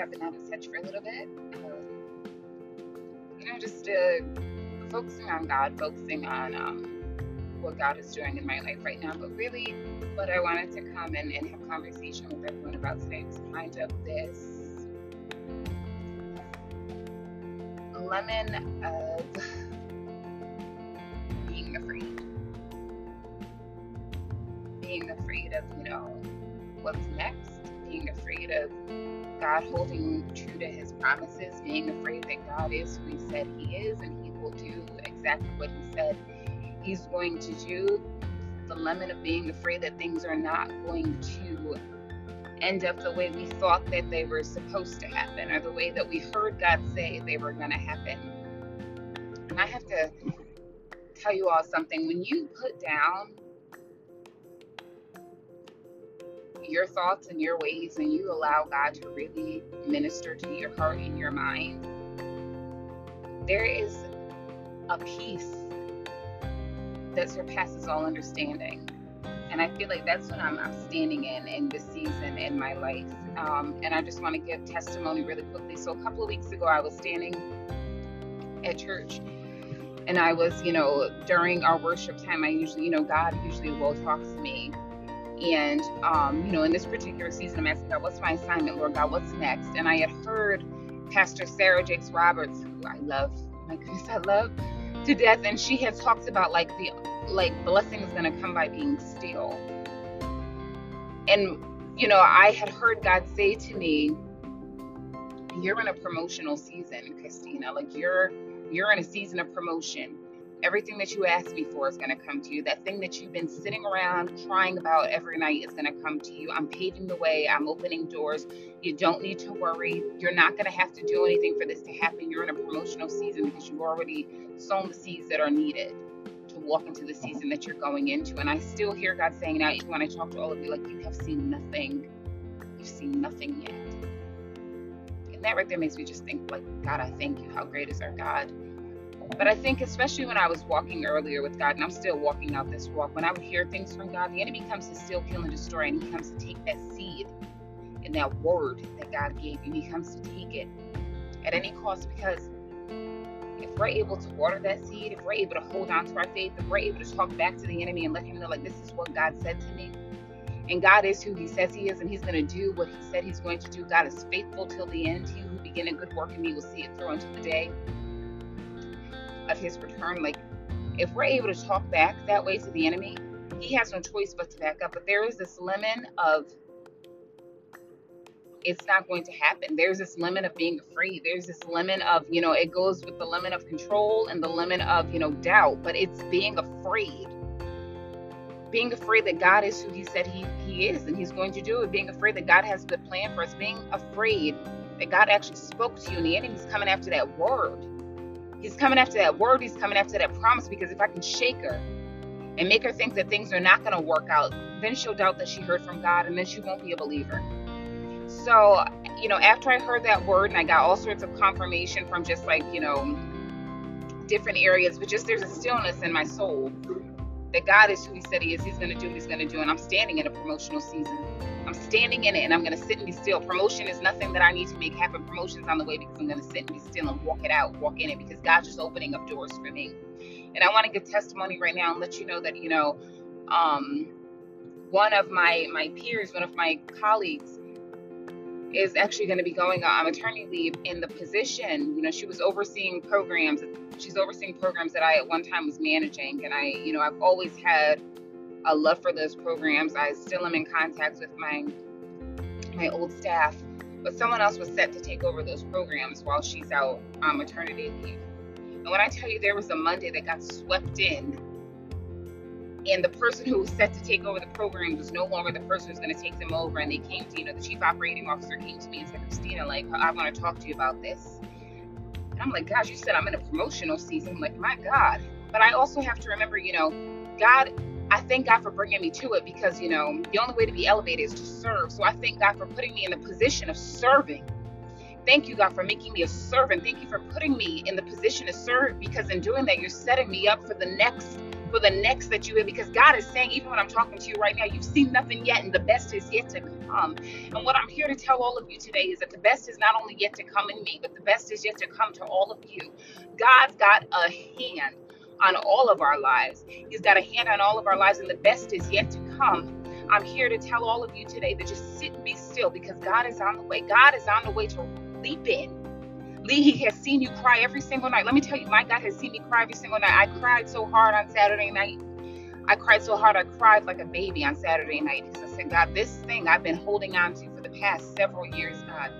I've been out of touch for a little bit. Um, you know, just uh, focusing on God, focusing on um, what God is doing in my life right now. But really, what I wanted to come and, and have conversation with everyone about today was kind of this lemon of being afraid. Being afraid of, you know, what's next, being afraid of God holding true to his promises, being afraid that God is who he said he is and he will do exactly what he said he's going to do. The lemon of being afraid that things are not going to end up the way we thought that they were supposed to happen or the way that we heard God say they were going to happen. And I have to tell you all something. When you put down your thoughts and your ways and you allow God to really minister to your heart and your mind, there is a peace that surpasses all understanding. And I feel like that's what I'm, I'm standing in in this season in my life. Um, and I just want to give testimony really quickly. So, a couple of weeks ago, I was standing at church and I was, you know, during our worship time, I usually, you know, God usually will talk to me. And, um, you know, in this particular season, I'm asking God, what's my assignment, Lord God? What's next? And I had heard Pastor Sarah Jakes Roberts, who I love, my goodness, I love to death. And she had talked about like the, like blessing is going to come by being still. And, you know, I had heard God say to me, you're in a promotional season, Christina. Like you're, you're in a season of promotion Everything that you ask me for is going to come to you. That thing that you've been sitting around crying about every night is going to come to you. I'm paving the way. I'm opening doors. You don't need to worry. You're not going to have to do anything for this to happen. You're in a promotional season because you've already sown the seeds that are needed to walk into the season that you're going into. And I still hear God saying now, even when I talk to all of you, like, you have seen nothing. You've seen nothing yet. And that right there makes me just think, like, God, I thank you. How great is our God? But I think, especially when I was walking earlier with God, and I'm still walking out this walk, when I would hear things from God, the enemy comes to steal, kill, and destroy, and he comes to take that seed and that word that God gave you. He comes to take it at any cost because if we're able to water that seed, if we're able to hold on to our faith, if we're able to talk back to the enemy and let him know, like, this is what God said to me, and God is who He says He is, and He's going to do what He said He's going to do. God is faithful till the end. He who began a good work in me will see it through until the day of his return. Like, if we're able to talk back that way to the enemy, he has no choice but to back up. But there is this lemon of it's not going to happen. There's this lemon of being afraid. There's this lemon of, you know, it goes with the lemon of control and the lemon of, you know, doubt, but it's being afraid. Being afraid that God is who He said He, he is and He's going to do it. Being afraid that God has a good plan for us. Being afraid that God actually spoke to you and the enemy's coming after that word. He's coming after that word. He's coming after that promise because if I can shake her and make her think that things are not going to work out, then she'll doubt that she heard from God and then she won't be a believer. So, you know, after I heard that word and I got all sorts of confirmation from just like, you know, different areas, but just there's a stillness in my soul that God is who He said He is. He's going to do what He's going to do. And I'm standing in a promotional season. I'm standing in it and I'm going to sit and be still. Promotion is nothing that I need to make happen. Promotion's on the way because I'm going to sit and be still and walk it out, walk in it because God's just opening up doors for me. And I want to give testimony right now and let you know that, you know, um, one of my, my peers, one of my colleagues, is actually going to be going on maternity leave in the position. You know, she was overseeing programs. She's overseeing programs that I at one time was managing, and I, you know, I've always had a love for those programs. I still am in contact with my my old staff, but someone else was set to take over those programs while she's out on maternity leave. And when I tell you there was a Monday that got swept in, and the person who was set to take over the program was no longer the person who's going to take them over, and they came to, you know, the chief operating officer came to me and said, Christina, like, I want to talk to you about this. And I'm like, gosh, you said I'm in a promotional season. I'm like, my God. But I also have to remember, you know, God I thank God for bringing me to it because, you know, the only way to be elevated is to serve. So I thank God for putting me in the position of serving. Thank you, God, for making me a servant. Thank you for putting me in the position to serve because in doing that, you're setting me up for the next for the next that you have because God is saying, even when I'm talking to you right now, you've seen nothing yet, and the best is yet to come. And what I'm here to tell all of you today is that the best is not only yet to come in me, but the best is yet to come to all of you. God's got a hand on all of our lives. He's got a hand on all of our lives, and the best is yet to come. I'm here to tell all of you today to just sit and be still because God is on the way. God is on the way to leap in Lee, he has seen you cry every single night. Let me tell you, my God has seen me cry every single night. I cried so hard on Saturday night. I cried so hard, I cried like a baby on Saturday night because I said, God, this thing I've been holding on to for the past several years, God.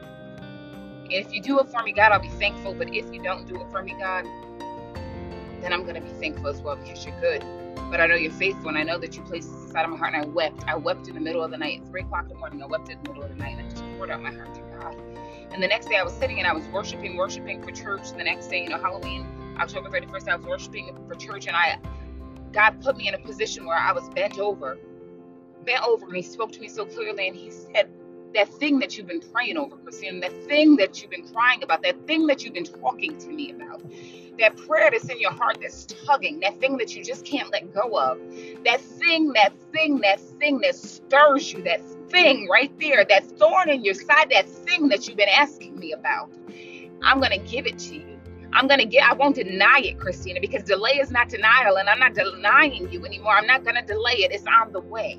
And if you do it for me, God, I'll be thankful. But if you don't do it for me, God, then I'm going to be thankful as well because you're good. But I know you're faithful, and I know that you placed this inside of my heart. And I wept. I wept in the middle of the night, three o'clock in the morning. I wept in the middle of the night, and I just poured out my heart to God. And the next day I was sitting and I was worshiping, worshiping for church. The next day, you know, Halloween, October 31st, I was worshiping for church and I God put me in a position where I was bent over. Bent over and he spoke to me so clearly and he said, that thing that you've been praying over, Christine, that thing that you've been crying about, that thing that you've been talking to me about, that prayer that's in your heart that's tugging, that thing that you just can't let go of, that thing, that thing, that thing that stirs you, that thing right there, that thorn in your side, that thing that you've been asking me about. I'm going to give it to you. I'm going to get, I won't deny it, Christina, because delay is not denial, and I'm not denying you anymore. I'm not going to delay it. It's on the way.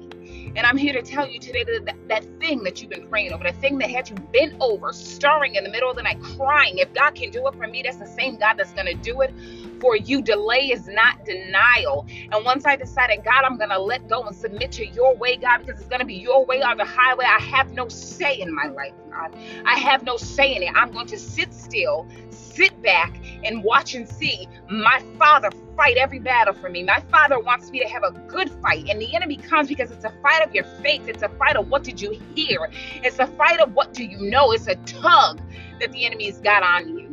And I'm here to tell you today that, that that thing that you've been praying over, the thing that had you bent over, stirring in the middle of the night, crying, if God can do it for me, that's the same God that's going to do it for you. Delay is not denial. And once I decided, God, I'm going to let go and submit to your way, God, because it's going to be your way on the highway, I have no say in my life, God. I have no say in it. I'm going to sit still, sit back and watch and see my father fight every battle for me. My father wants me to have a good fight. And the enemy comes because it's a fight of your faith. It's a fight of what did you hear? It's a fight of what do you know? It's a tug that the enemy's got on you.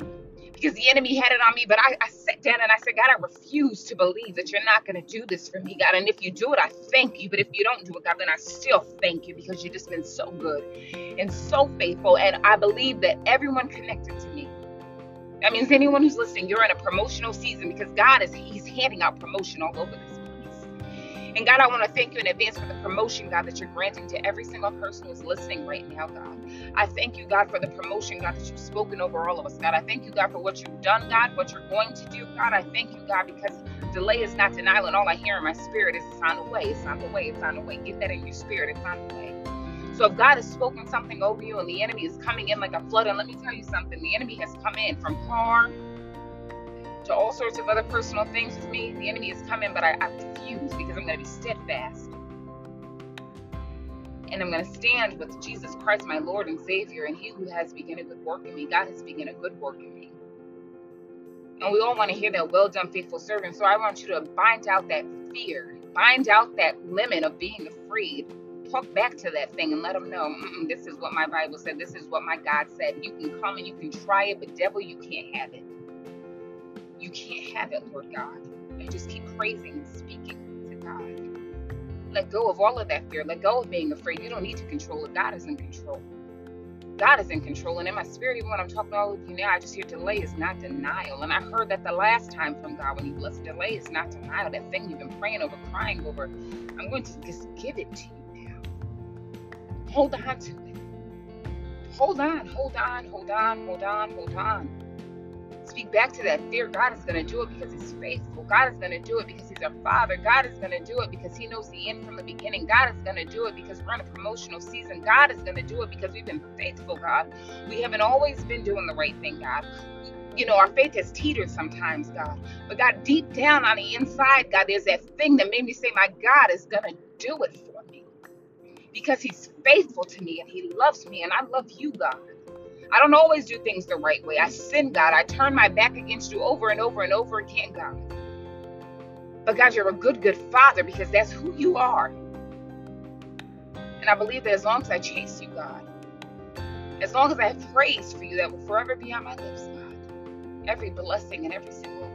Because the enemy had it on me, but I, I sat down and I said, God, I refuse to believe that you're not going to do this for me, God. And if you do it, I thank you. But if you don't do it, God, then I still thank you because you've just been so good and so faithful. And I believe that everyone connected to me that means anyone who's listening, you're in a promotional season because God is He's handing out promotion all over this place. And God, I want to thank you in advance for the promotion, God, that you're granting to every single person who's listening right now, God. I thank you, God, for the promotion, God, that you've spoken over all of us, God. I thank you, God, for what you've done, God, what you're going to do, God. I thank you, God, because delay is not denial, and all I hear in my spirit is it's on the way, it's on the way, it's on the way. Get that in your spirit, it's on the way. So if God has spoken something over you and the enemy is coming in like a flood, and let me tell you something, the enemy has come in from harm to all sorts of other personal things with me. The enemy has come in, but I, I refuse because I'm going to be steadfast. And I'm going to stand with Jesus Christ, my Lord and Savior, and He who has begun a good work in me. God has begun a good work in me. And we all want to hear that well done, faithful servant. So I want you to bind out that fear, bind out that limit of being afraid talk back to that thing and let them know this is what my Bible said. This is what my God said. You can come and you can try it, but devil, you can't have it. You can't have it, Lord God. And just keep praising and speaking to God. Let go of all of that fear. Let go of being afraid. You don't need to control it. God is in control. God is in control. And in my spirit, even when I'm talking to all of you now, I just hear delay is not denial. And I heard that the last time from God when He blessed delay is not denial. That thing you've been praying over, crying over, I'm going to just give it to you Hold on to it. Hold on, hold on, hold on, hold on, hold on. Speak back to that fear. God is going to do it because He's faithful. God is going to do it because He's our Father. God is going to do it because He knows the end from the beginning. God is going to do it because we're in a promotional season. God is going to do it because we've been faithful, God. We haven't always been doing the right thing, God you know, our faith has teetered sometimes, God. But God, deep down on the inside, God, there's that thing that made me say, My God is going to do it because he's faithful to me and he loves me and I love you, God. I don't always do things the right way. I sin, God. I turn my back against you over and over and over again, God. But God, you're a good, good father because that's who you are. And I believe that as long as I chase you, God, as long as I have praise for you, that will forever be on my lips, God. Every blessing and every single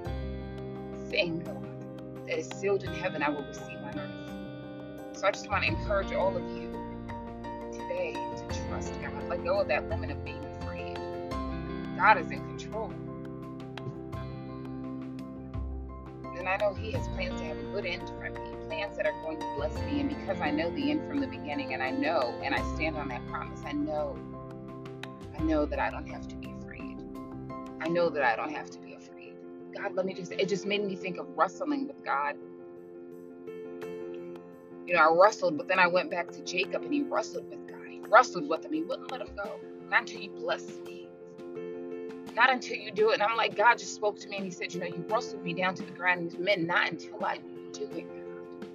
thing, God, that is sealed in heaven, I will receive on earth. So I just want to encourage all of you today to trust God. Let go of that limit of being afraid. God is in control. And I know He has plans to have a good end for me, plans that are going to bless me. And because I know the end from the beginning, and I know, and I stand on that promise, I know, I know that I don't have to be afraid. I know that I don't have to be afraid. God, let me just, it just made me think of wrestling with God. You know, I wrestled, but then I went back to Jacob and he wrestled with God. He wrestled with him. He wouldn't let him go. Not until you bless me. Not until you do it. And I'm like, God just spoke to me and he said, You know, you wrestled me down to the ground. And meant not until I do it, God.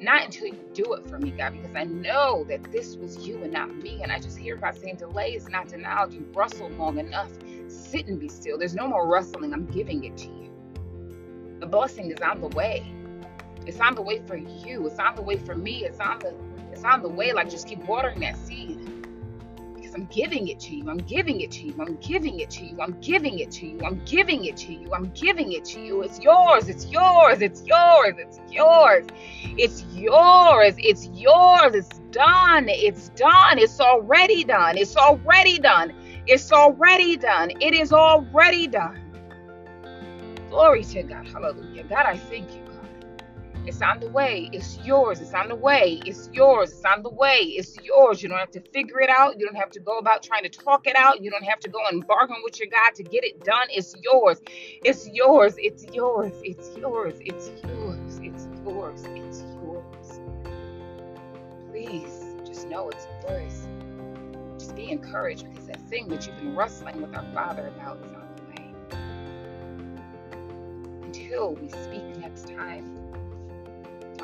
Not until you do it for me, God, because I know that this was you and not me. And I just hear God saying, Delay is not denial. You wrestled long enough. Sit and be still. There's no more wrestling. I'm giving it to you. The blessing is on the way. It's on the way for you. It's on the way for me. It's on the it's on the way. Like just keep watering that seed. Because I'm giving it to you. I'm giving it to you. I'm giving it to you. I'm giving it to you. I'm giving it to you. I'm giving it to you. It's yours. It's yours. It's yours. It's yours. It's yours. It's yours. It's done. It's done. It's already done. It's already done. It's already done. It is already done. Glory to God. Hallelujah. God, I thank you. It's on the way. It's yours. It's on the way. It's yours. It's on the way. It's yours. You don't have to figure it out. You don't have to go about trying to talk it out. You don't have to go and bargain with your God to get it done. It's yours. It's yours. It's yours. It's yours. It's yours. It's yours. It's yours. Please just know it's yours. Just be encouraged because that thing that you've been wrestling with our Father about is on the way. Until we speak next time.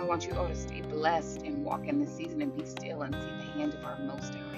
I want you all to stay blessed and walk in this season and be still and see the hand of our Most High